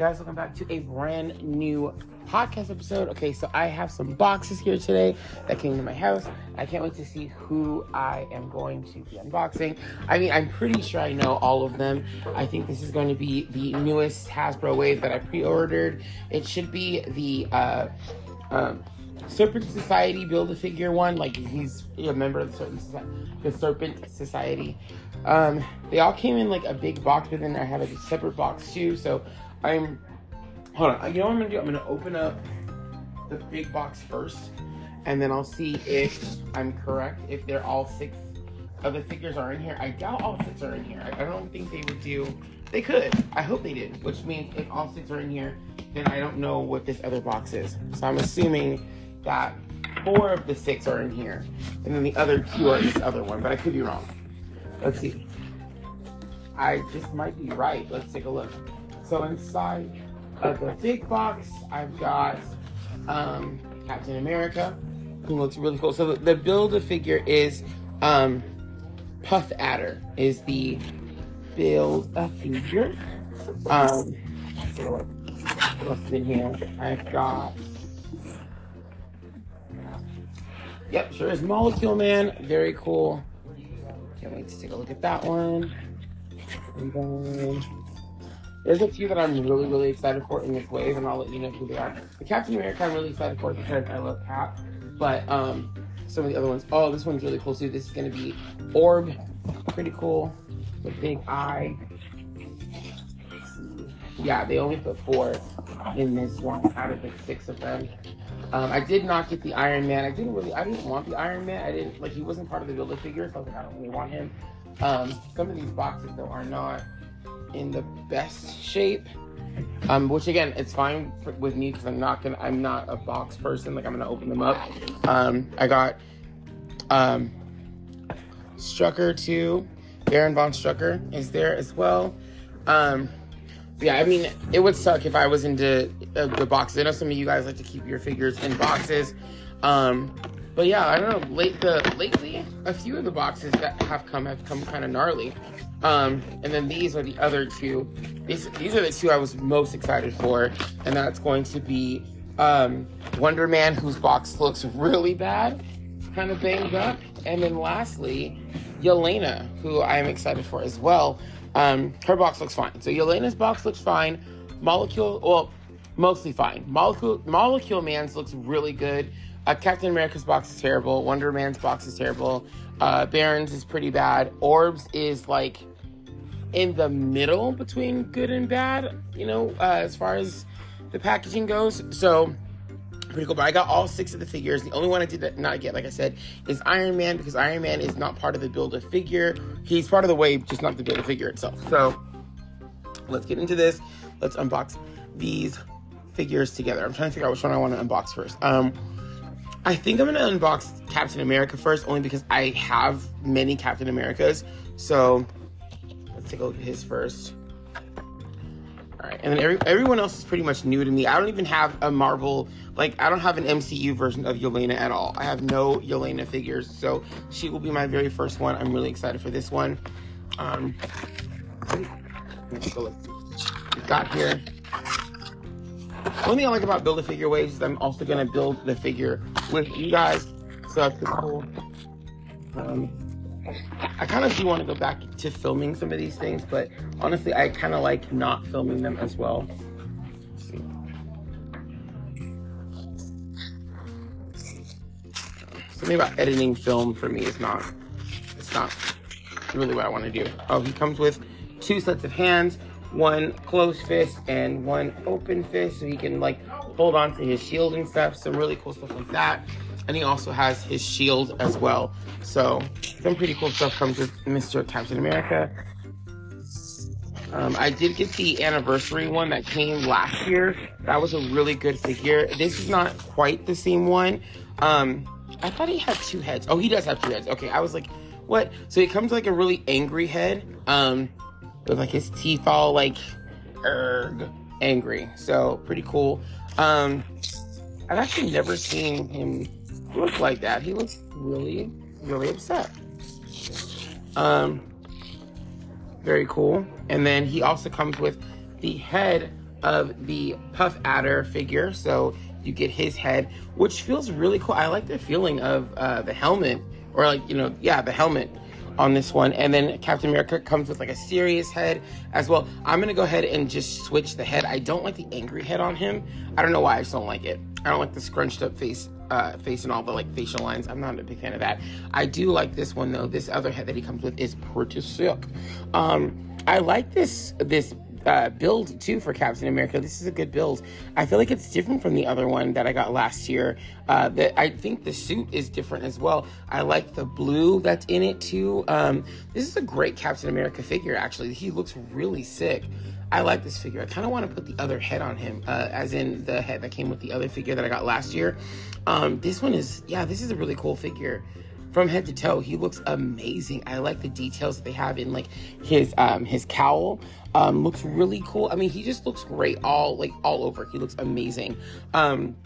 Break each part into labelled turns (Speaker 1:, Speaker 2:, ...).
Speaker 1: guys, welcome back to a brand new podcast episode. Okay, so I have some boxes here today that came to my house. I can't wait to see who I am going to be unboxing. I mean, I'm pretty sure I know all of them. I think this is going to be the newest Hasbro wave that I pre-ordered. It should be the uh, um, Serpent Society build a figure one. Like he's a member of the Serpent Society. The Serpent Society. Um, they all came in like a big box, but then I have a separate box too. So I'm hold on. Uh, you know what I'm gonna do? I'm gonna open up the big box first, and then I'll see if I'm correct. If they're all six of the figures are in here. I doubt all six are in here. I, I don't think they would do. They could. I hope they did. Which means if all six are in here, then I don't know what this other box is. So I'm assuming that four of the six are in here, and then the other two are in this other one. But I could be wrong. Let's see. I just might be right. Let's take a look. So inside of the big box, I've got um, Captain America, who looks really cool. So the, build a figure is um, Puff Adder is the build a figure. Um, what's in here? I've got. Yep, sure is Molecule Man. Very cool. Can't wait to take a look at that one. And then there's a few that I'm really, really excited for in this wave, and I'll let you know who they are. The Captain America I'm really excited for because I love Cap. But um, some of the other ones. Oh, this one's really cool too. This is gonna be Orb. Pretty cool. The big eye. Yeah, they only put four in this one out of the six of them. Um, I did not get the Iron Man. I didn't really, I didn't want the Iron Man. I didn't, like, he wasn't part of the build a figure, so I was like, I don't really want him. Um, some of these boxes, though, are not in the best shape. Um, which again, it's fine for, with me because I'm not gonna, I'm not a box person. Like, I'm gonna open them up. Um, I got, um, Strucker too. Baron von Strucker is there as well. Um, yeah, I mean, it would suck if I was into uh, the boxes. I know some of you guys like to keep your figures in boxes. Um, but yeah, I don't know. Late the lately, a few of the boxes that have come have come kind of gnarly. Um, and then these are the other two. These these are the two I was most excited for, and that's going to be um, Wonder Man, whose box looks really bad, kind of banged up, and then lastly, Yelena, who I'm excited for as well. Um, her box looks fine. So Yelena's box looks fine. Molecule, well, mostly fine. Molecule, Molecule Man's looks really good. Uh, Captain America's box is terrible. Wonder Man's box is terrible. Uh, Baron's is pretty bad. Orbs is like in the middle between good and bad, you know, uh, as far as the packaging goes. So pretty cool. But I got all six of the figures. The only one I did not get, like I said, is Iron Man because Iron Man is not part of the build a figure. He's part of the wave, just not the build a figure itself. So let's get into this. Let's unbox these figures together. I'm trying to figure out which one I want to unbox first. Um, I think I'm gonna unbox Captain America first, only because I have many Captain Americas. So let's take a look at his first. All right, and then every, everyone else is pretty much new to me. I don't even have a Marvel, like I don't have an MCU version of Yelena at all. I have no Yelena figures, so she will be my very first one. I'm really excited for this one. Um, let's look. We've got here. One thing I like about Build a Figure Waves is I'm also gonna build the figure with you guys, so that's cool. Um, I kind of do want to go back to filming some of these things, but honestly, I kind of like not filming them as well. Something about editing film for me is not, it's not really what I want to do. Oh, he comes with two sets of hands, one closed fist and one open fist, so he can like hold on to his shield and stuff. Some really cool stuff like that. And he also has his shield as well. So some pretty cool stuff comes with Mr. Captain America. Um, I did get the anniversary one that came last year. That was a really good figure. This is not quite the same one. Um, I thought he had two heads. Oh, he does have two heads. Okay, I was like, what? So he comes like a really angry head, um, with like his teeth all like, erg, angry. So pretty cool. Um, I've actually never seen him look like that. He looks really, really upset. Um, very cool. And then he also comes with the head of the Puff Adder figure. So you get his head, which feels really cool. I like the feeling of uh, the helmet, or like, you know, yeah, the helmet on this one. And then Captain America comes with like a serious head as well. I'm gonna go ahead and just switch the head. I don't like the angry head on him. I don't know why, I just don't like it. I don't like the scrunched up face uh, face and all the like facial lines. I'm not a big fan of that. I do like this one though. This other head that he comes with is pretty sick. Um, I like this this uh, build too for Captain America. This is a good build. I feel like it's different from the other one that I got last year. Uh, that I think the suit is different as well. I like the blue that's in it too. Um, this is a great Captain America figure. Actually, he looks really sick. I like this figure. I kind of want to put the other head on him, uh, as in the head that came with the other figure that I got last year. Um, this one is, yeah, this is a really cool figure from head to toe. He looks amazing. I like the details they have in like his um his cowl. Um looks really cool. I mean, he just looks great all like all over. He looks amazing. Um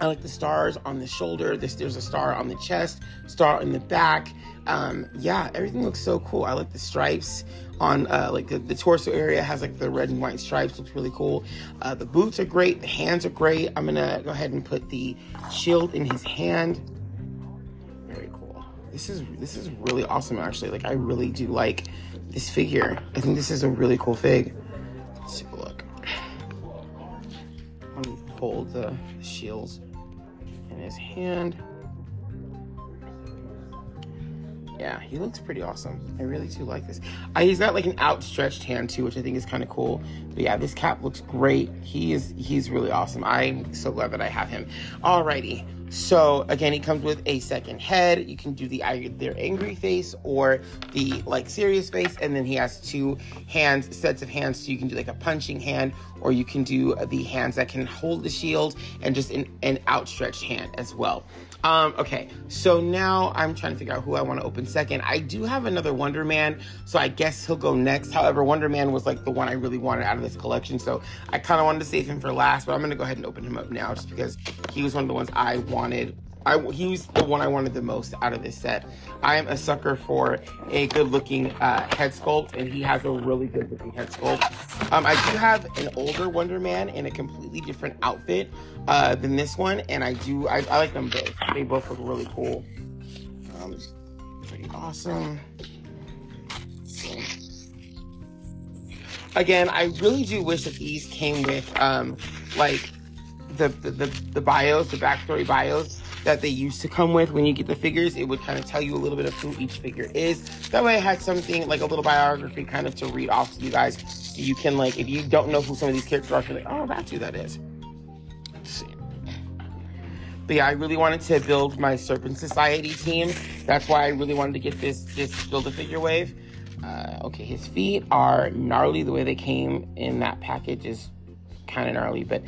Speaker 1: I like the stars on the shoulder. This there's a star on the chest, star in the back. Um, yeah, everything looks so cool. I like the stripes on uh, like the, the, torso area has like the red and white stripes. Looks really cool. Uh, the boots are great. The hands are great. I'm gonna go ahead and put the shield in his hand this is this is really awesome actually. Like I really do like this figure. I think this is a really cool fig. Let's take a look. Let me hold the shields in his hand. Yeah, he looks pretty awesome. I really do like this. He's got like an outstretched hand too, which I think is kind of cool. But yeah, this cap looks great. He is he's really awesome. I'm so glad that I have him. Alrighty. So again, he comes with a second head. You can do the either angry face or the like serious face, and then he has two hands, sets of hands. So you can do like a punching hand, or you can do the hands that can hold the shield and just an, an outstretched hand as well. Um, okay, so now I'm trying to figure out who I want to open second. I do have another Wonder Man, so I guess he'll go next. However, Wonder Man was like the one I really wanted out of this collection, so I kind of wanted to save him for last, but I'm going to go ahead and open him up now just because he was one of the ones I wanted I, he was the one I wanted the most out of this set. I am a sucker for a good looking uh, head sculpt, and he has a really good looking head sculpt. Um, I do have an older Wonder Man in a completely different outfit uh, than this one, and I do, I, I, like them both. They both look really cool. Um, pretty awesome. Again, I really do wish that these came with, um, like, the, the, the, the bios, the backstory bios that they used to come with when you get the figures. It would kind of tell you a little bit of who each figure is. That way I had something like a little biography kind of to read off to you guys. You can like, if you don't know who some of these characters are, you're like, oh, that's who that is. Let's see. But yeah, I really wanted to build my Serpent Society team. That's why I really wanted to get this this Build-A-Figure wave. Uh, okay, his feet are gnarly. The way they came in that package is kind of gnarly, but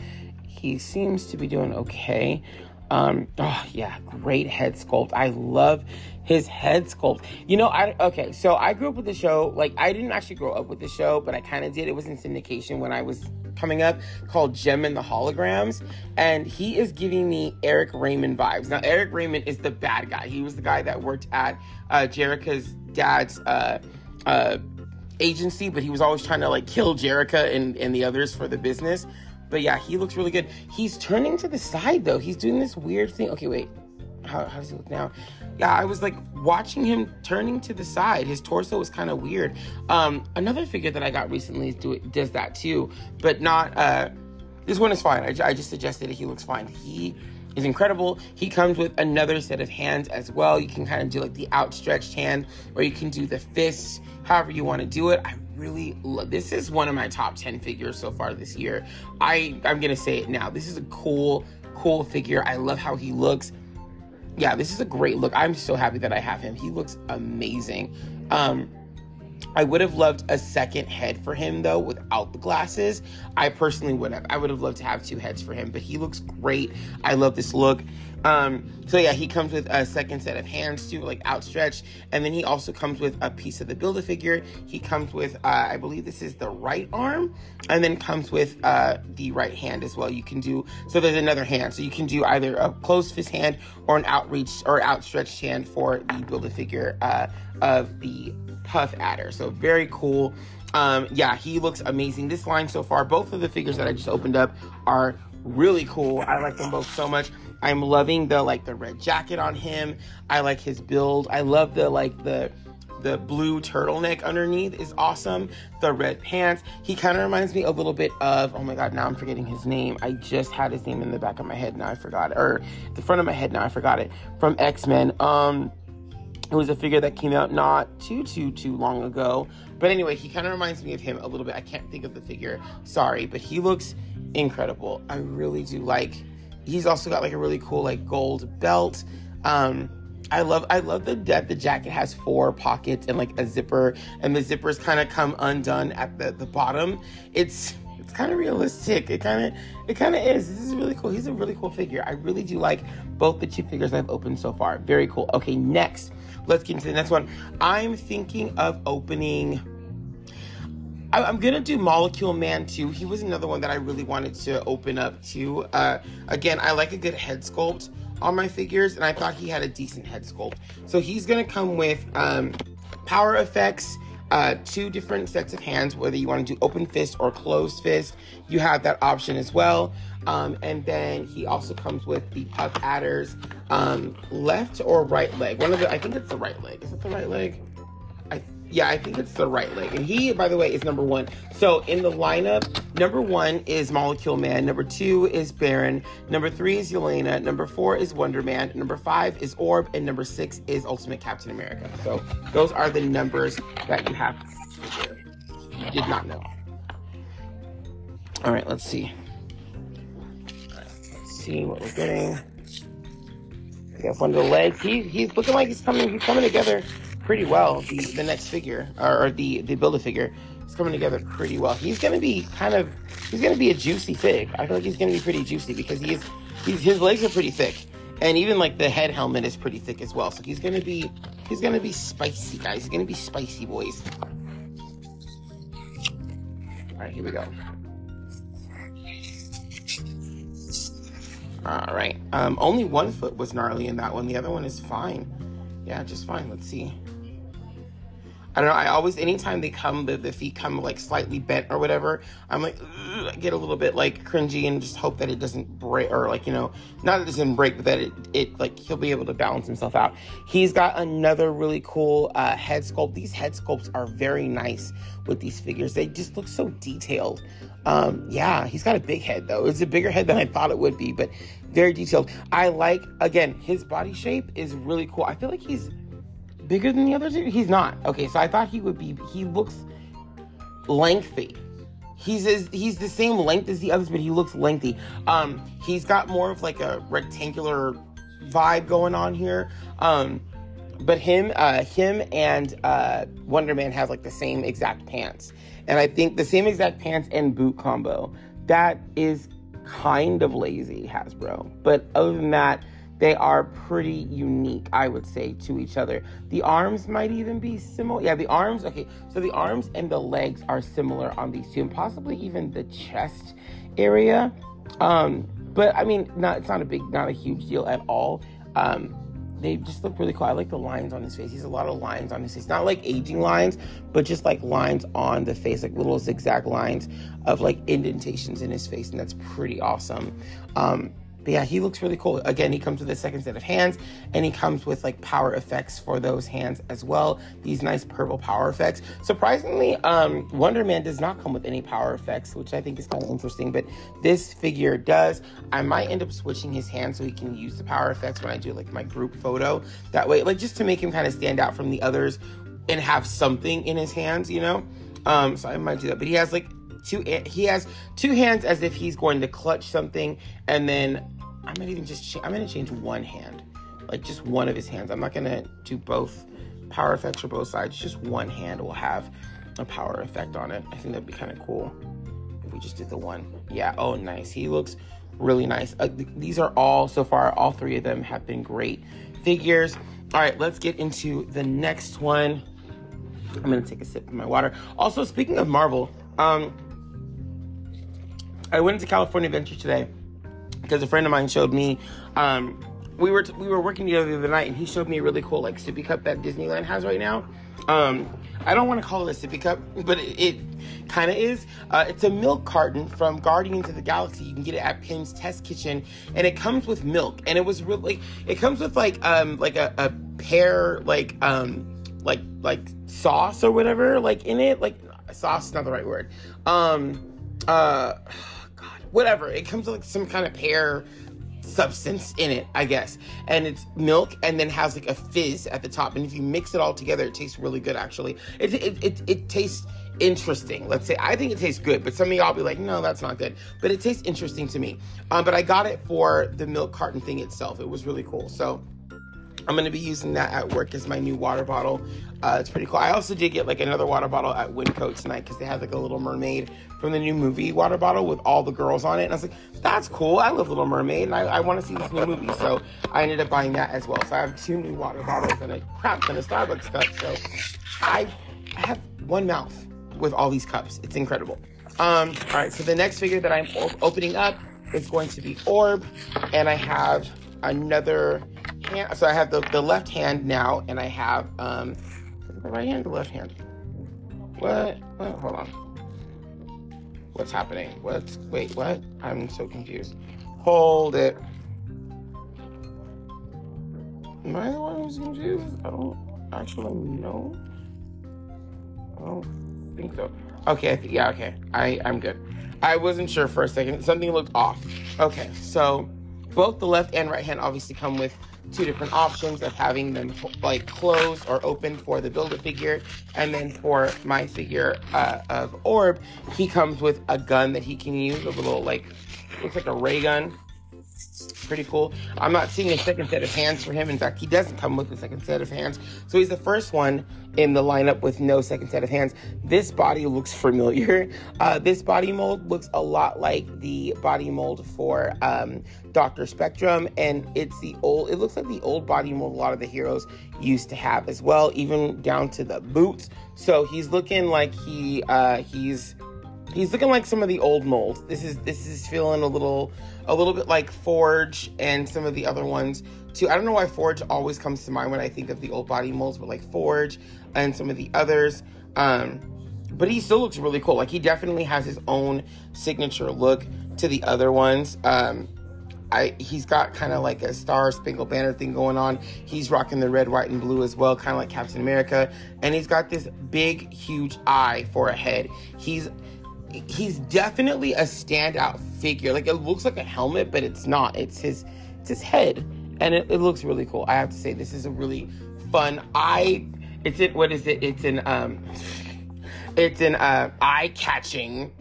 Speaker 1: he seems to be doing okay. Um, oh yeah, great head sculpt. I love his head sculpt. You know, I okay, so I grew up with the show. Like I didn't actually grow up with the show, but I kind of did. It was in syndication when I was coming up called Jem and the Holograms, and he is giving me Eric Raymond vibes. Now, Eric Raymond is the bad guy. He was the guy that worked at uh, Jerrica's dad's uh, uh, agency, but he was always trying to like kill Jerrica and, and the others for the business. But yeah, he looks really good. He's turning to the side though. He's doing this weird thing. Okay, wait. How, how does he look now? Yeah, I was like watching him turning to the side. His torso was kind of weird. Um, another figure that I got recently do does that too, but not. Uh, this one is fine. I, I just suggested he looks fine. He is incredible. He comes with another set of hands as well. You can kind of do like the outstretched hand, or you can do the fist, however you want to do it. I really love this is one of my top 10 figures so far this year. I I'm going to say it now. This is a cool cool figure. I love how he looks. Yeah, this is a great look. I'm so happy that I have him. He looks amazing. Um I would have loved a second head for him though without the glasses. I personally would have. I would have loved to have two heads for him, but he looks great. I love this look. Um, so yeah, he comes with a second set of hands too, like outstretched, and then he also comes with a piece of the build a figure. He comes with, uh, I believe this is the right arm, and then comes with uh, the right hand as well. You can do so. There's another hand, so you can do either a closed fist hand or an outreach or outstretched hand for the build a figure uh, of the Puff Adder. So very cool. Um, yeah, he looks amazing. This line so far, both of the figures that I just opened up are really cool. I like them both so much. I'm loving the like the red jacket on him. I like his build. I love the like the the blue turtleneck underneath is awesome. The red pants. He kind of reminds me a little bit of, oh my God, now I'm forgetting his name. I just had his name in the back of my head. Now I forgot it. Or the front of my head. Now I forgot it. From X-Men. Um, it was a figure that came out not too, too, too long ago. But anyway, he kind of reminds me of him a little bit. I can't think of the figure. Sorry, but he looks incredible. I really do like. He's also got like a really cool like gold belt. Um, I love I love the that the jacket has four pockets and like a zipper, and the zippers kind of come undone at the the bottom. It's it's kind of realistic. It kind of it kind of is. This is really cool. He's a really cool figure. I really do like both the two figures I've opened so far. Very cool. Okay, next, let's get into the next one. I'm thinking of opening. I'm gonna do Molecule Man too. He was another one that I really wanted to open up to. Uh, again, I like a good head sculpt on my figures, and I thought he had a decent head sculpt. So he's gonna come with um, power effects, uh, two different sets of hands, whether you want to do open fist or closed fist. You have that option as well. Um, and then he also comes with the Puff Adders um, left or right leg. One of the, I think it's the right leg. Is it the right leg? Yeah, I think it's the right leg. And he, by the way, is number one. So in the lineup, number one is Molecule Man. Number two is Baron. Number three is Yelena. Number four is Wonder Man. Number five is Orb. And number six is Ultimate Captain America. So those are the numbers that you have You did not know. All right, let's see. let's see what we're getting. We have one of the legs. He, he's looking like he's coming. He's coming together pretty well. The the next figure or, or the the build a figure is coming together pretty well. He's gonna be kind of he's gonna be a juicy fig. I feel like he's gonna be pretty juicy because he's, his legs are pretty thick, and even like the head helmet is pretty thick as well. So he's gonna be he's gonna be spicy, guys. He's gonna be spicy, boys. All right, here we go. All right. Um, only one foot was gnarly in that one. The other one is fine. Yeah, just fine. Let's see. I don't know. I always, anytime they come, the, the feet come like slightly bent or whatever, I'm like, I get a little bit like cringy and just hope that it doesn't break or like, you know, not that it doesn't break, but that it, it like he'll be able to balance himself out. He's got another really cool uh, head sculpt. These head sculpts are very nice with these figures. They just look so detailed. Um, yeah, he's got a big head though. It's a bigger head than I thought it would be, but very detailed. I like, again, his body shape is really cool. I feel like he's bigger than the other two? He's not. Okay, so I thought he would be. He looks lengthy. He's as, he's the same length as the others, but he looks lengthy. Um, he's got more of like a rectangular vibe going on here. Um, but him, uh, him and uh, Wonder Man have like the same exact pants, and I think the same exact pants and boot combo. That is kind of lazy, Hasbro. But other than that, they are pretty unique, I would say, to each other. The arms might even be similar. Yeah, the arms, okay, so the arms and the legs are similar on these two, and possibly even the chest area. Um, but I mean, not it's not a big, not a huge deal at all. Um, they just look really cool. I like the lines on his face. He's a lot of lines on his face. Not like aging lines, but just like lines on the face, like little zigzag lines of like indentations in his face, and that's pretty awesome. Um, but yeah, he looks really cool. Again, he comes with a second set of hands and he comes with like power effects for those hands as well. These nice purple power effects. Surprisingly, um, Wonder Man does not come with any power effects, which I think is kind of interesting, but this figure does. I might end up switching his hands so he can use the power effects when I do like my group photo. That way, like just to make him kind of stand out from the others and have something in his hands, you know? Um, so I might do that. But he has like two he has two hands as if he's going to clutch something and then I might even just I'm gonna change one hand like just one of his hands. I'm not gonna do both power effects for both sides just one hand will have a power effect on it. I think that'd be kind of cool if we just did the one. Yeah oh nice. He looks really nice. Uh, th- these are all so far all three of them have been great figures. All right let's get into the next one. I'm gonna take a sip of my water. Also speaking of Marvel um I went into California Adventure today because a friend of mine showed me. Um, we were t- we were working together the other night, and he showed me a really cool like sippy cup that Disneyland has right now. Um, I don't want to call it a sippy cup, but it, it kind of is. Uh, it's a milk carton from Guardians of the Galaxy. You can get it at Pym's Test Kitchen, and it comes with milk. And it was really, it comes with like um like a, a pear like um like like sauce or whatever like in it. Like sauce is not the right word. Um uh whatever. It comes with like some kind of pear substance in it, I guess. And it's milk and then has like a fizz at the top. And if you mix it all together, it tastes really good actually. It it it, it tastes interesting. Let's say I think it tastes good, but some of y'all be like, no, that's not good. But it tastes interesting to me. Um, but I got it for the milk carton thing itself. It was really cool. So I'm gonna be using that at work as my new water bottle. Uh, it's pretty cool. I also did get like another water bottle at Winco tonight because they had like a Little Mermaid from the new movie water bottle with all the girls on it. And I was like, that's cool. I love Little Mermaid and I, I want to see this new movie. So I ended up buying that as well. So I have two new water bottles and a crap ton of Starbucks cups. So I have one mouth with all these cups. It's incredible. Um, all right, so the next figure that I'm opening up is going to be Orb, and I have another hand. So I have the, the left hand now, and I have um, the right hand, the left hand. What? what? Hold on. What's happening? What's wait? What? I'm so confused. Hold it. Am I the one who's confused? I don't actually know. I don't think so. Okay, th- yeah, okay. I I'm good. I wasn't sure for a second. Something looked off. Okay, so both the left and right hand obviously come with two different options of having them like closed or open for the build a figure and then for my figure uh, of orb he comes with a gun that he can use a little like looks like a ray gun pretty cool. I'm not seeing a second set of hands for him. In fact, he doesn't come with a second set of hands. So he's the first one in the lineup with no second set of hands. This body looks familiar. Uh, this body mold looks a lot like the body mold for um, Dr. Spectrum, and it's the old, it looks like the old body mold a lot of the heroes used to have as well, even down to the boots. So he's looking like he, uh, he's, he's looking like some of the old molds. This is, this is feeling a little, a little bit like Forge and some of the other ones too. I don't know why Forge always comes to mind when I think of the old body molds, but like Forge and some of the others. Um, but he still looks really cool. Like he definitely has his own signature look to the other ones. Um, I, he's got kind of like a star spangled banner thing going on. He's rocking the red, white, and blue as well, kind of like Captain America. And he's got this big, huge eye for a head. He's he's definitely a standout figure. Like it looks like a helmet, but it's not. It's his it's his head, and it, it looks really cool. I have to say, this is a really fun. I it's in what is it? It's an um, it's an uh, eye catching.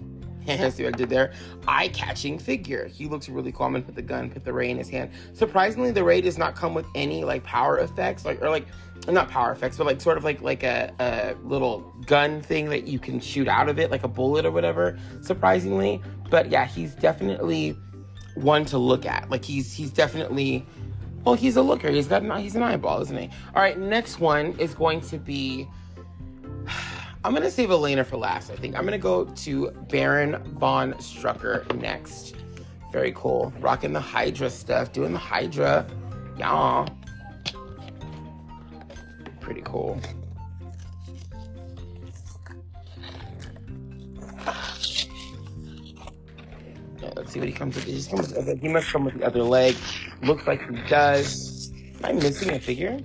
Speaker 1: see what I did there? Eye catching figure. He looks really cool. I'm gonna put the gun, put the ray in his hand. Surprisingly, the ray does not come with any like power effects, like or like not power effects, but like sort of like like a, a little gun thing that you can shoot out of it, like a bullet or whatever. Surprisingly, but yeah, he's definitely one to look at. Like he's he's definitely well, he's a looker. He's got an, he's an eyeball, isn't he? All right, next one is going to be. I'm gonna save Elena for last. I think I'm gonna go to Baron von Strucker next. Very cool. Rocking the Hydra stuff, doing the Hydra. Yeah pretty cool. Yeah, let's see what he comes with. He's with he must come with the other leg. Looks like he does. Am I missing a figure?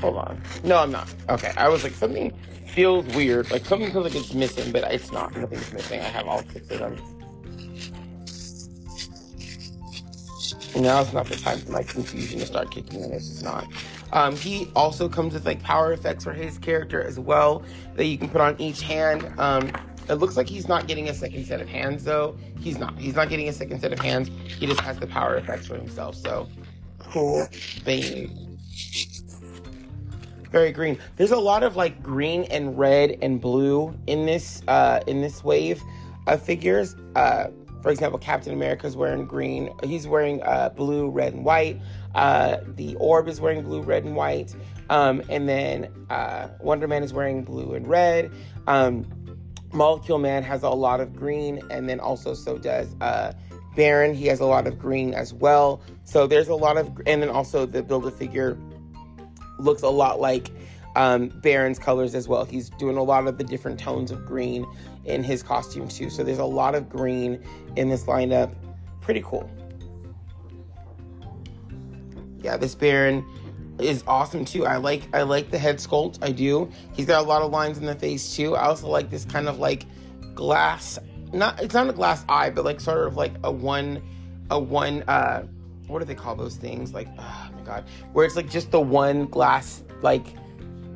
Speaker 1: Hold on. No, I'm not. Okay, I was like, something feels weird. Like something feels like it's missing, but it's not. Nothing's missing. I have all six of them. Now it's not the time for my confusion to start kicking in. It's not. Um, he also comes with like power effects for his character as well that you can put on each hand. Um, it looks like he's not getting a second set of hands though. He's not. He's not getting a second set of hands. He just has the power effects for himself. So cool thing. Very green. There's a lot of like green and red and blue in this uh, in this wave of figures. Uh, for example, Captain America is wearing green. He's wearing uh, blue, red, and white. Uh, the Orb is wearing blue, red, and white. Um, and then uh, Wonder Man is wearing blue and red. Um, Molecule Man has a lot of green, and then also so does uh, Baron. He has a lot of green as well. So there's a lot of, and then also the Build a Figure looks a lot like um, Baron's colors as well. He's doing a lot of the different tones of green in his costume too. So there's a lot of green in this lineup. Pretty cool. Yeah, this Baron is awesome too. I like I like the head sculpt. I do. He's got a lot of lines in the face too. I also like this kind of like glass. Not it's not a glass eye, but like sort of like a one, a one. uh What do they call those things? Like my god, where it's like just the one glass like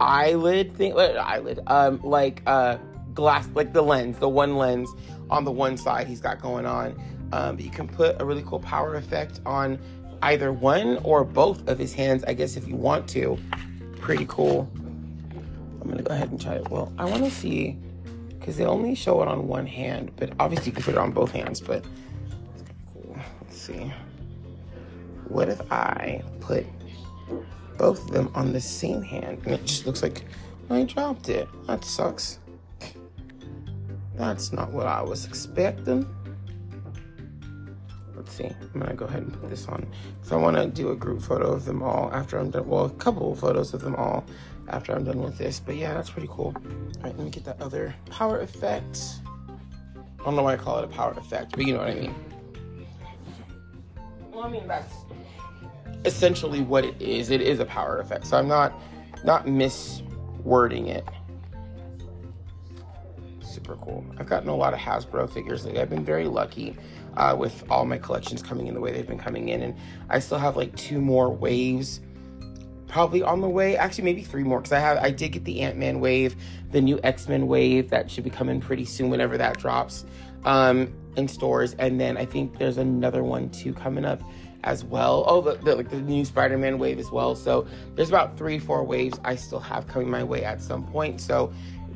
Speaker 1: eyelid thing. Uh, eyelid. Um, like uh glass, like the lens, the one lens on the one side he's got going on. Um, you can put a really cool power effect on either one or both of his hands, I guess, if you want to. Pretty cool. I'm gonna go ahead and try it. Well, I want to see because they only show it on one hand, but obviously you can put it on both hands. But cool. Let's see. What if I put both of them on the same hand and it just looks like I dropped it? That sucks. That's not what I was expecting let's see. I'm gonna go ahead and put this on because I want to do a group photo of them all after I'm done. Well, a couple photos of them all after I'm done with this. But yeah, that's pretty cool. All right, let me get that other power effect. I don't know why I call it a power effect, but you know what I mean. Well, I mean that's essentially what it is. It is a power effect. So I'm not not miswording it super cool. I've gotten a lot of Hasbro figures. Like, I've been very lucky uh, with all my collections coming in the way they've been coming in. And I still have like two more waves probably on the way. Actually, maybe three more because I have I did get the Ant Man wave, the new X Men wave that should be coming pretty soon whenever that drops um, in stores. And then I think there's another one too coming up as well. Oh, the, the like the new Spider Man wave as well. So there's about three, four waves I still have coming my way at some point. So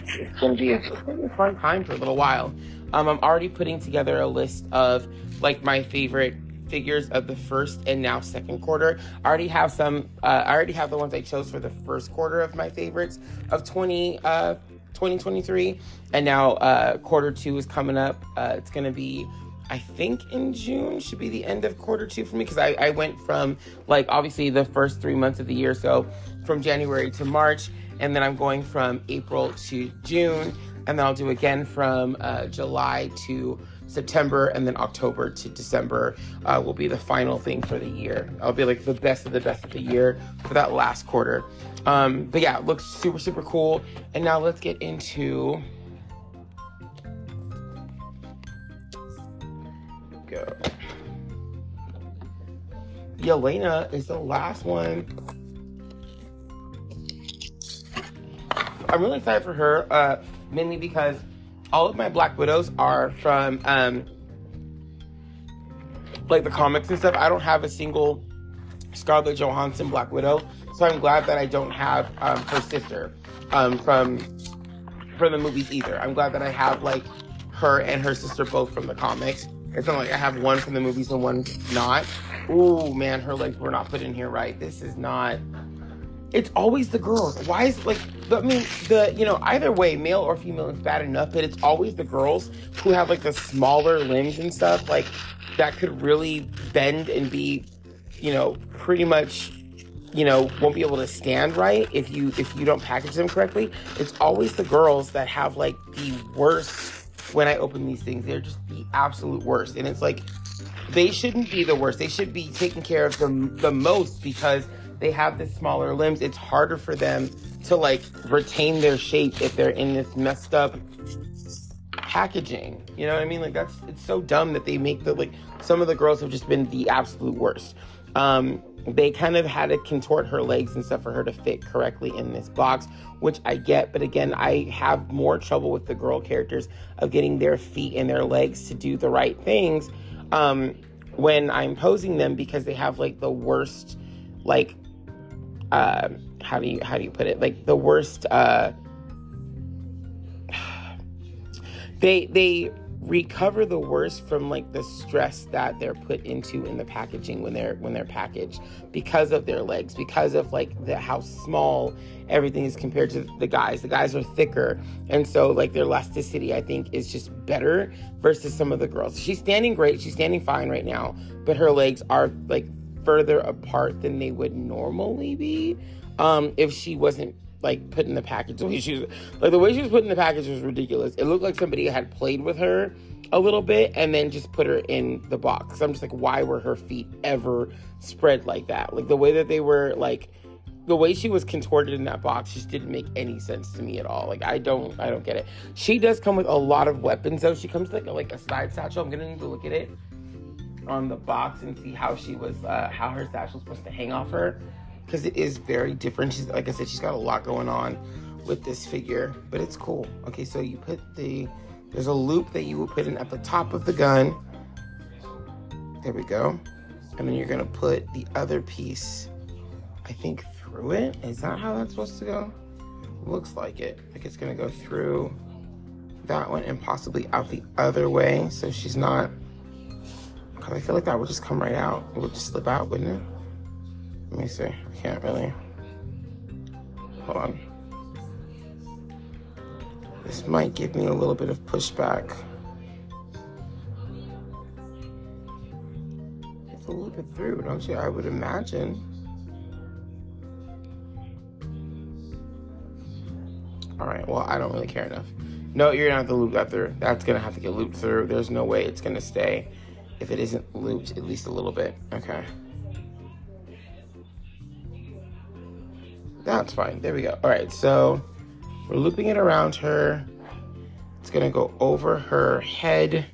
Speaker 1: it's gonna be a, a fun time for a little while. Um, I'm already putting together a list of like my favorite figures of the first and now second quarter. I already have some. Uh, I already have the ones I chose for the first quarter of my favorites of 20. Uh, 2023 and now uh quarter two is coming up uh it's gonna be I think in June should be the end of quarter two for me because I, I went from like obviously the first three months of the year, so from January to March, and then I'm going from April to June, and then I'll do again from uh, July to September, and then October to December uh, will be the final thing for the year. I'll be like the best of the best of the year for that last quarter. Um, but yeah, it looks super super cool. And now let's get into. Yelena is the last one I'm really excited for her, uh, mainly because all of my Black Widows are from um, like the comics and stuff. I don't have a single Scarlett Johansson Black Widow, so I'm glad that I don't have um, her sister um, from from the movies either. I'm glad that I have like her and her sister both from the comics. It's not like I have one from the movies and one not. Oh man, her legs were not put in here right. This is not it's always the girls. Why is like I mean the you know either way, male or female is bad enough, but it's always the girls who have like the smaller limbs and stuff like that could really bend and be you know pretty much you know won't be able to stand right if you if you don't package them correctly. It's always the girls that have like the worst when I open these things. They're just the absolute worst, and it's like they shouldn't be the worst. They should be taken care of the the most because they have the smaller limbs, it's harder for them to like retain their shape if they're in this messed up packaging. You know what I mean? Like that's it's so dumb that they make the like some of the girls have just been the absolute worst. Um, they kind of had to contort her legs and stuff for her to fit correctly in this box, which I get. But again, I have more trouble with the girl characters of getting their feet and their legs to do the right things um, when I'm posing them because they have like the worst, like uh, how do you how do you put it? Like the worst. Uh, they they recover the worst from like the stress that they're put into in the packaging when they're when they're packaged because of their legs because of like the how small everything is compared to the guys. The guys are thicker. And so like their elasticity i think is just better versus some of the girls. She's standing great. She's standing fine right now but her legs are like further apart than they would normally be um, if she wasn't like putting the package. The way she was like the way she was putting the package was ridiculous. It looked like somebody had played with her a little bit and then just put her in the box. I'm just like, why were her feet ever spread like that? Like the way that they were like the way she was contorted in that box just didn't make any sense to me at all. Like I don't I don't get it. She does come with a lot of weapons though. She comes like a, like a side satchel. I'm gonna need to look at it on the box and see how she was uh, how her satchel was supposed to hang off her because it is very different. She's like I said, she's got a lot going on with this figure, but it's cool. Okay, so you put the there's a loop that you will put in at the top of the gun. There we go. And then you're gonna put the other piece, I think through it. Is that how that's supposed to go? Looks like it. Like it's gonna go through that one and possibly out the other way. So she's not, cause I feel like that would just come right out. It would just slip out, wouldn't it? Let me see, I can't really. Hold on. This might give me a little bit of pushback. You have to loop it through, don't you? I would imagine. All right, well, I don't really care enough. No, you're gonna have to loop that through. That's gonna have to get looped through. There's no way it's gonna stay if it isn't looped at least a little bit. Okay. That's fine. There we go. All right, so we're looping it around her. It's gonna go over her head.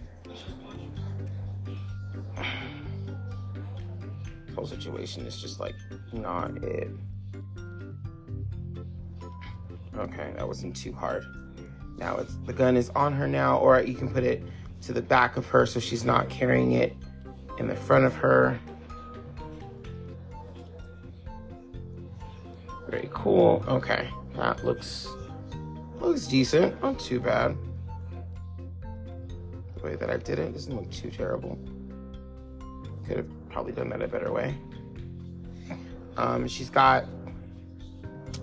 Speaker 1: whole situation is just like not it. Okay, that wasn't too hard. Now it's the gun is on her now, or you can put it to the back of her so she's not carrying it in the front of her. Cool. Okay, that looks looks decent. Not too bad. The way that I did it doesn't look too terrible. Could have probably done that a better way. Um, she's got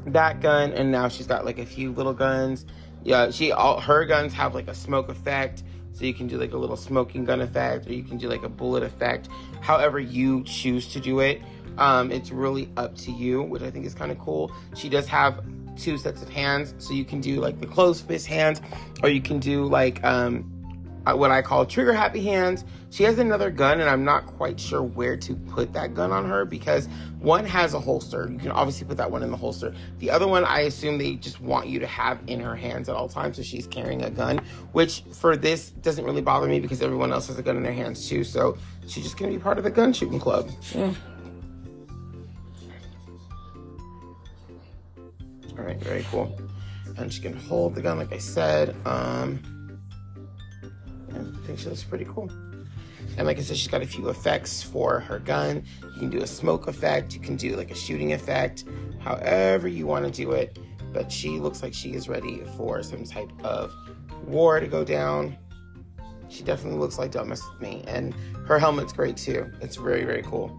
Speaker 1: that gun, and now she's got like a few little guns. Yeah, she all her guns have like a smoke effect, so you can do like a little smoking gun effect, or you can do like a bullet effect. However you choose to do it, um, it's really up to you, which I think is kind of cool. She does have two sets of hands, so you can do like the closed fist hands, or you can do like um, uh, what I call trigger happy hands. She has another gun, and I'm not quite sure where to put that gun on her because one has a holster. You can obviously put that one in the holster. The other one, I assume they just want you to have in her hands at all times, so she's carrying a gun, which for this doesn't really bother me because everyone else has a gun in their hands too. So she's just gonna be part of the gun shooting club. Yeah. All right, very cool. And she can hold the gun, like I said. Um, I think she looks pretty cool. And like I said, she's got a few effects for her gun. You can do a smoke effect, you can do like a shooting effect, however you want to do it. But she looks like she is ready for some type of war to go down. She definitely looks like Don't Mess With Me. And her helmet's great too. It's very, very cool.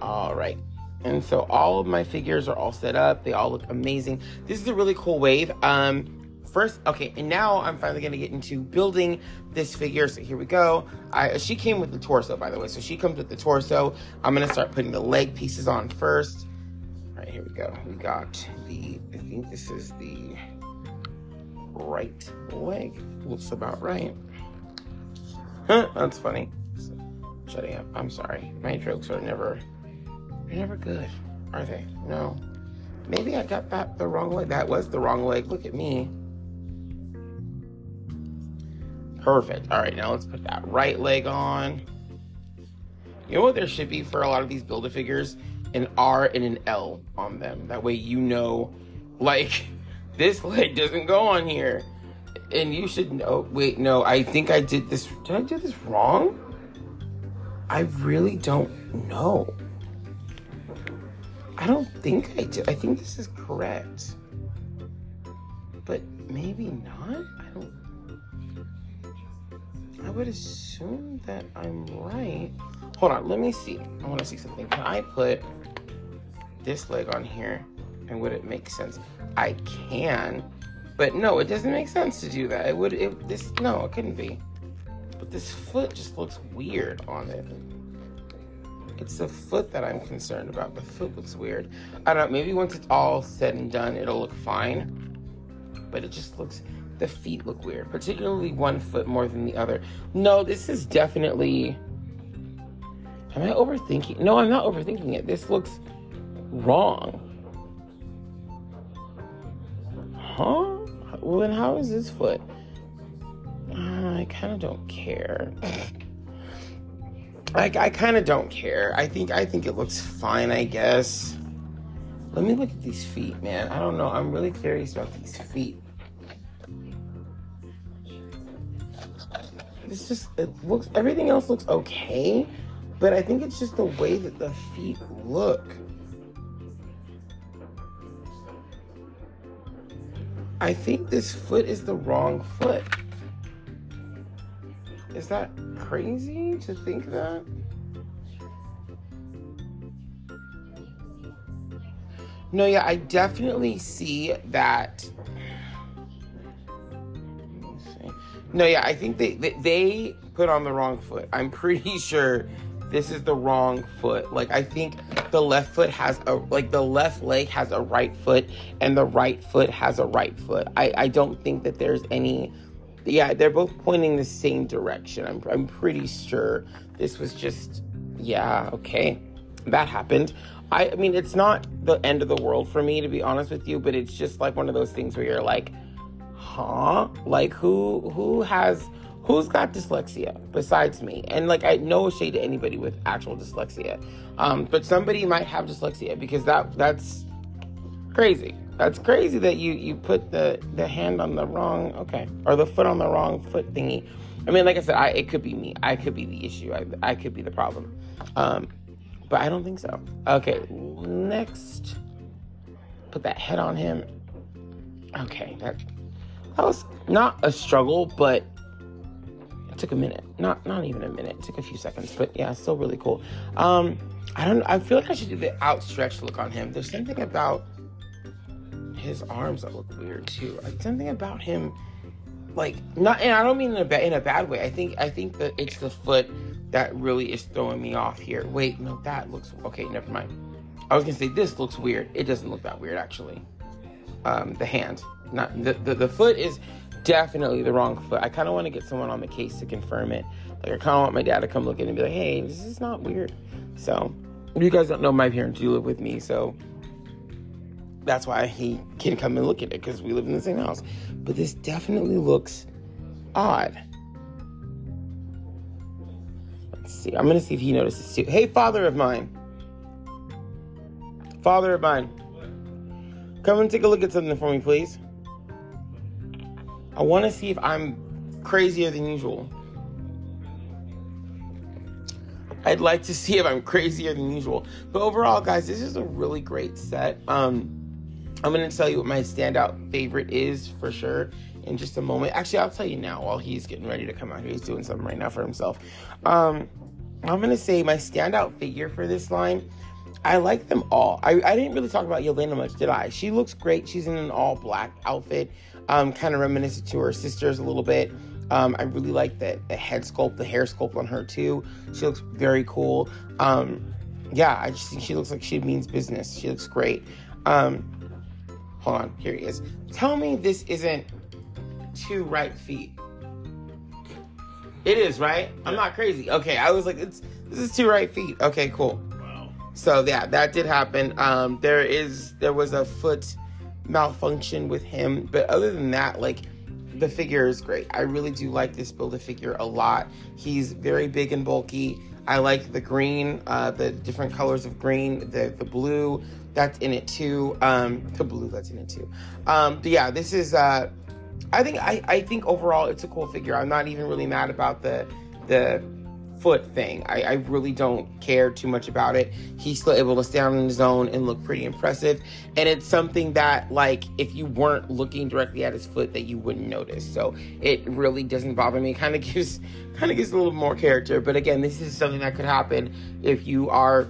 Speaker 1: All right. And so all of my figures are all set up. They all look amazing. This is a really cool wave. Um, first, okay, and now I'm finally gonna get into building this figure. So here we go. I she came with the torso, by the way. So she comes with the torso. I'm gonna start putting the leg pieces on first. All right, here we go. We got the, I think this is the right leg. Looks about right. That's funny. Shutting up. I'm sorry. My jokes are never, they're never good, are they? No. Maybe I got that the wrong leg. That was the wrong leg. Look at me. Perfect. All right, now let's put that right leg on. You know what there should be for a lot of these Build-A-Figures? An R and an L on them. That way you know, like, this leg doesn't go on here. And you should know, wait, no, I think I did this, did I do this wrong? I really don't know. I don't think I do. I think this is correct. But maybe not? I don't I would assume that I'm right. Hold on, let me see. I want to see something. Can I put this leg on here and would it make sense? I can, but no, it doesn't make sense to do that. It would, it, this, no, it couldn't be. But this foot just looks weird on it. It's the foot that I'm concerned about. The foot looks weird. I don't know. Maybe once it's all said and done, it'll look fine. But it just looks. The feet look weird, particularly one foot more than the other. No, this is definitely. Am I overthinking? No, I'm not overthinking it. This looks wrong. Huh? Well, then how is this foot? Uh, I kind of don't care. I, I kind of don't care. I think I think it looks fine. I guess. Let me look at these feet, man. I don't know. I'm really curious about these feet. It's just it looks. Everything else looks okay, but I think it's just the way that the feet look. I think this foot is the wrong foot. Is that crazy to think that? No, yeah, I definitely see that. No, yeah, I think they, they they put on the wrong foot. I'm pretty sure this is the wrong foot. Like I think the left foot has a like the left leg has a right foot and the right foot has a right foot. I I don't think that there's any yeah, they're both pointing the same direction. I'm I'm pretty sure this was just yeah, okay. That happened. I I mean, it's not the end of the world for me to be honest with you, but it's just like one of those things where you're like, "Huh? Like who who has who's got dyslexia besides me? And like, I no shade to anybody with actual dyslexia, um, but somebody might have dyslexia because that that's crazy. That's crazy that you you put the the hand on the wrong okay or the foot on the wrong foot thingy. I mean, like I said, I, it could be me. I could be the issue. I, I could be the problem. Um, but I don't think so. Okay, next, put that head on him. Okay, that that was not a struggle, but it took a minute. Not not even a minute. It took a few seconds, but yeah, still really cool. Um, I don't. I feel like I should do the outstretched look on him. There's something about his arms that look weird too. Like something about him, like not. And I don't mean in a bad in a bad way. I think I think that it's the foot that really is throwing me off here. Wait, no, that looks okay. Never mind. I was gonna say this looks weird. It doesn't look that weird actually. Um, the hand, not the, the the foot is definitely the wrong foot. I kind of want to get someone on the case to confirm it. Like, I kind of want my dad to come look at it and be like, hey, this is not weird. So, you guys don't know, my parents do live with me, so that's why he can come and look at it because we live in the same house. But this definitely looks odd. Let's see. I'm to see if he notices too. Hey, father of mine. Father of mine. Come and take a look at something for me, please. I want to see if I'm crazier than usual. I'd like to see if I'm crazier than usual. But overall, guys, this is a really great set. Um, I'm to tell you what my standout favorite is for sure in just a moment. Actually, I'll tell you now while he's getting ready to come out here. He's doing something right now for himself. Um, I'm to say my standout figure for this line. I like them all. I, I didn't really talk about Yelena much, did I? She looks great. She's in an all black outfit um, kind of reminiscent to her sisters a little bit. Um, I really like the, the head sculpt, the hair sculpt on her too. She looks very cool. Um, yeah, I just think she looks like she means business. She looks great. Um, on, here he is. Tell me this isn't two right feet. It is, right? Yeah. I'm not crazy. Okay, I was like, it's this is two right feet. Okay, cool. Wow. So yeah, that did happen. Um, there is there was a foot malfunction with him. But other than that, like the figure is great. I really do like this build a figure a lot. He's very big and bulky. I like the green, uh, the different colors of green, the the blue that's in it too. Um, the blue that's in it too. Um, but yeah, this is. Uh, I think I, I think overall it's a cool figure. I'm not even really mad about the the foot thing. I, I, really don't care too much about it. He's still able to stand on his own and look pretty impressive. And it's something that, like, if you weren't looking directly at his foot, that you wouldn't notice. So it really doesn't bother me. Kind of gives, kind of gives a little more character. But again, this is something that could happen if you are.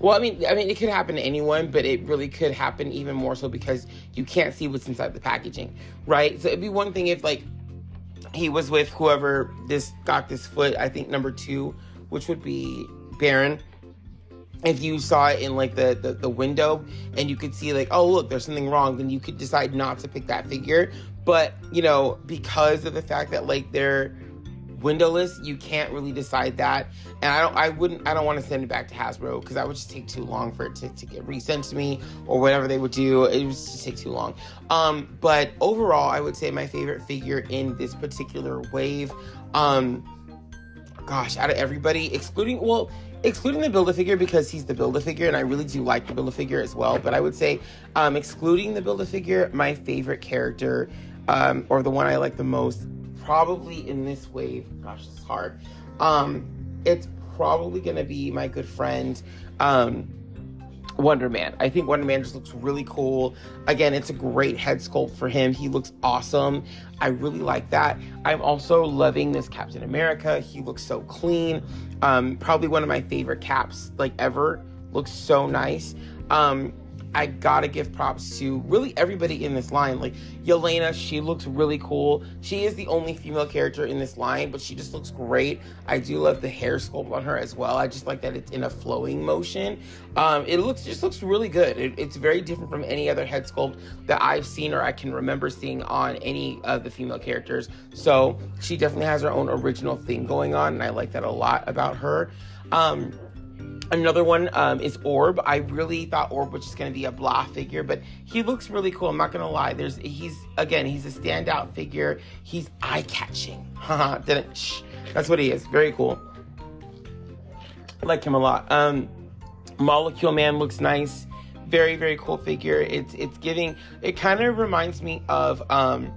Speaker 1: Well, I mean, I mean, it could happen to anyone, but it really could happen even more so because you can't see what's inside the packaging, right? So it'd be one thing if, like, he was with whoever this got this foot, I think number two, which would be Baron. if you saw it in like the, the, the window and you could see like oh look there's something wrong then you could decide not to pick that figure but you know because of the fact that like they're windowless you can't really decide that. And i don't i wouldn't i don't want to send it back to hasbro because that would just take too long for it to, to get resent to me or whatever they would do. It would just take too long. Um but overall i would say my favorite figure in this particular wave um gosh out of everybody excluding well excluding the build a figure because he's the build a figure and I really do like the build a figure as well. But I would say, um, excluding the build a figure, my favorite character um, or the one I like the most, probably in this wave. Gosh, it's hard. Um, it's probably gonna be my good friend. Um, Wonder Man. I think Wonder Man just looks really cool. Again, it's a great head sculpt for him. He looks awesome. I really like that. I'm also loving this Captain America. He looks so clean. Um, probably one of my favorite caps like ever. Looks so nice. Um, I gotta give props to really everybody in this line. Like Yelena, she looks really cool. She is the only female character in this line, but she just looks great. I do love the hair sculpt on her as well. I just like that it's in a flowing motion. Um, it looks just looks really good. It, it's very different from any other head sculpt that I've seen or I can remember seeing on any of the female characters. So she definitely has her own original thing going on, and I like that a lot about her. Um, Another one um, is Orb. I really thought Orb was just going to be a blah figure, but he looks really cool. I'm not going to lie. There's he's again he's a standout figure. He's eye catching. Didn't. Shh. That's what he is. Very cool. Like him a lot. Um, Molecule Man looks nice. Very very cool figure. It's it's giving. It kind of reminds me of um,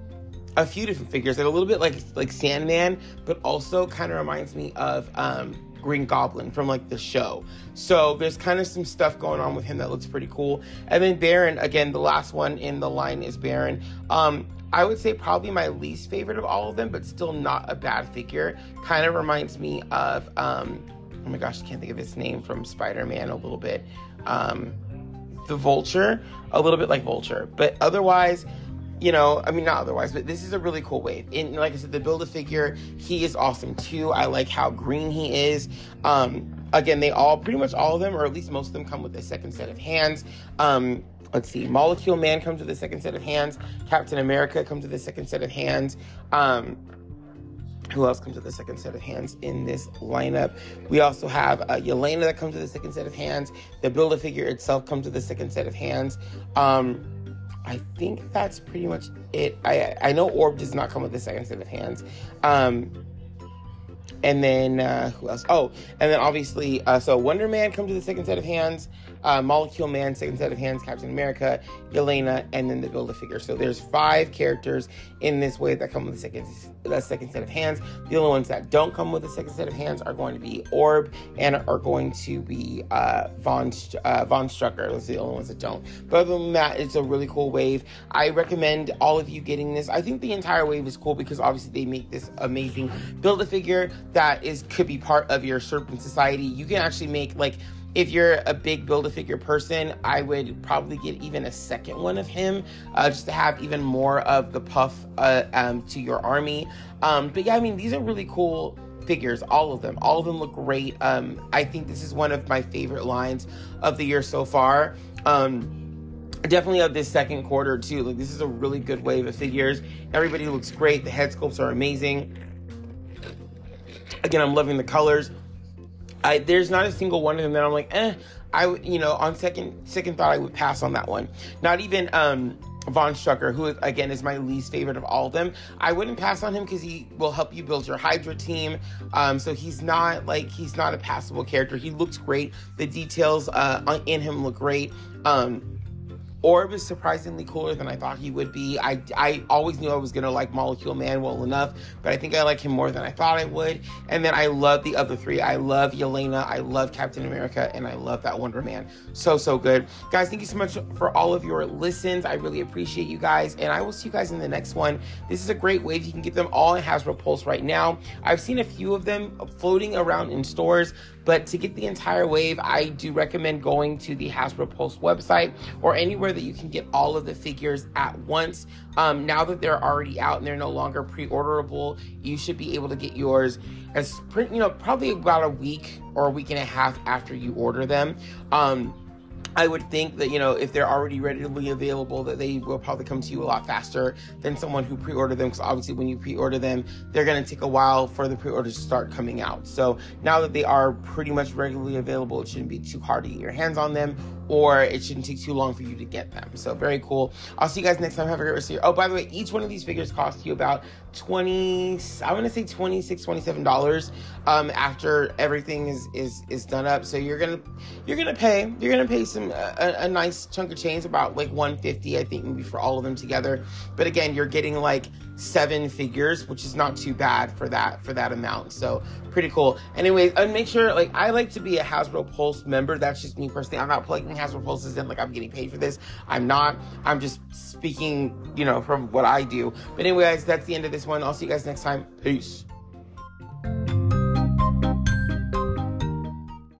Speaker 1: a few different figures, like a little bit like like Sandman, but also kind of reminds me of um Green Goblin from like the show. So there's kind of some stuff going on with him that looks pretty cool. And then Baron, again, the last one in the line is Baron. Um, I would say probably my least favorite of all of them, but still not a bad figure. Kind of reminds me of, um, oh my gosh, I can't think of his name from Spider Man a little bit. Um, the Vulture, a little bit like Vulture. But otherwise, you know, I mean, not otherwise, but this is a really cool wave. And like I said, the build a figure, he is awesome too. I like how green he is. Um, again, they all, pretty much all of them, or at least most of them, come with a second set of hands. Um, let's see, Molecule Man comes with a second set of hands. Captain America comes with a second set of hands. Um, who else comes with a second set of hands in this lineup? We also have uh, Yelena that comes with a second set of hands. The Build a Figure itself comes with a second set of hands. Um, I think that's pretty much it. I I know Orb does not come with the second set of hands. Um, and then uh, who else? Oh, and then obviously, uh, so Wonder Man comes with the second set of hands uh, Molecule Man, second set of hands, Captain America, Yelena, and then the Build a Figure. So there's five characters in this wave that come with the second, the second set of hands. The only ones that don't come with the second set of hands are going to be Orb and are going to be uh, Von uh, Von Strucker. Those are the only ones that don't. But other than that, it's a really cool wave. I recommend all of you getting this. I think the entire wave is cool because obviously they make this amazing Build a Figure that is could be part of your Serpent Society. You can actually make like if you're a big build a figure person, I would probably get even a second one of him uh, just to have even more of the puff uh, um, to your army. Um, but yeah, I mean, these are really cool figures, all of them. All of them look great. Um, I think this is one of my favorite lines of the year so far. Um, definitely of this second quarter too. Like this is a really good wave of figures. Everybody looks great. The head sculpts are amazing. Again, I'm loving the colors. I there's not a single one of them that I'm like, eh. I would, you know, on second second thought, I would pass on that one. Not even um, Von Strucker, who again is my least favorite of all of them. I wouldn't pass on him because he will help you build your Hydra team. Um, so he's not like he's not a passable character. He looks great. The details uh, in him look great. Um, Orb is surprisingly cooler than I thought he would be. I, I always knew I was gonna like Molecule Man well enough, but I think I like him more than I thought I would. And then I love the other three. I love Yelena, I love Captain America, and I love that Wonder Man. So, so good. Guys, thank you so much for all of your listens. I really appreciate you guys, and I will see you guys in the next one. This is a great wave. You can get them all in Hasbro Pulse right now. I've seen a few of them floating around in stores, But to get the entire wave, I do recommend going to the Hasbro Pulse website or anywhere that you can get all of the figures at once. Um, now that they're already out and they're no longer pre-orderable, you should be able to get yours as you know probably about a week or a week and a half after you order them. Um, I would think that, you know, if they're already readily available, that they will probably come to you a lot faster than someone who pre ordered them. Because obviously, when you pre order them, they're going to take a while for the pre orders to start coming out. So now that they are pretty much regularly available, it shouldn't be too hard to get your hands on them or it shouldn't take too long for you to get them. So very cool. I'll see you guys next time. Have a great rest of your. Oh, by the way, each one of these figures cost you about 20 I want to say 26 27 dollars um after everything is is is done up. So you're to you're to pay you're to pay some a, a, nice chunk of change about like 150 I think maybe for all of them together. But again, you're getting like seven figures, which is not too bad for that for that amount. So pretty cool. Anyways, and make sure like I like to be a Hasbro Pulse member. That's just me personally. I'm not plugging Hasbro Pulses in like I'm getting paid for this. I'm not. I'm just speaking, you know, from what I do. But anyways, that's the end of this one. I'll see you guys next time. Peace.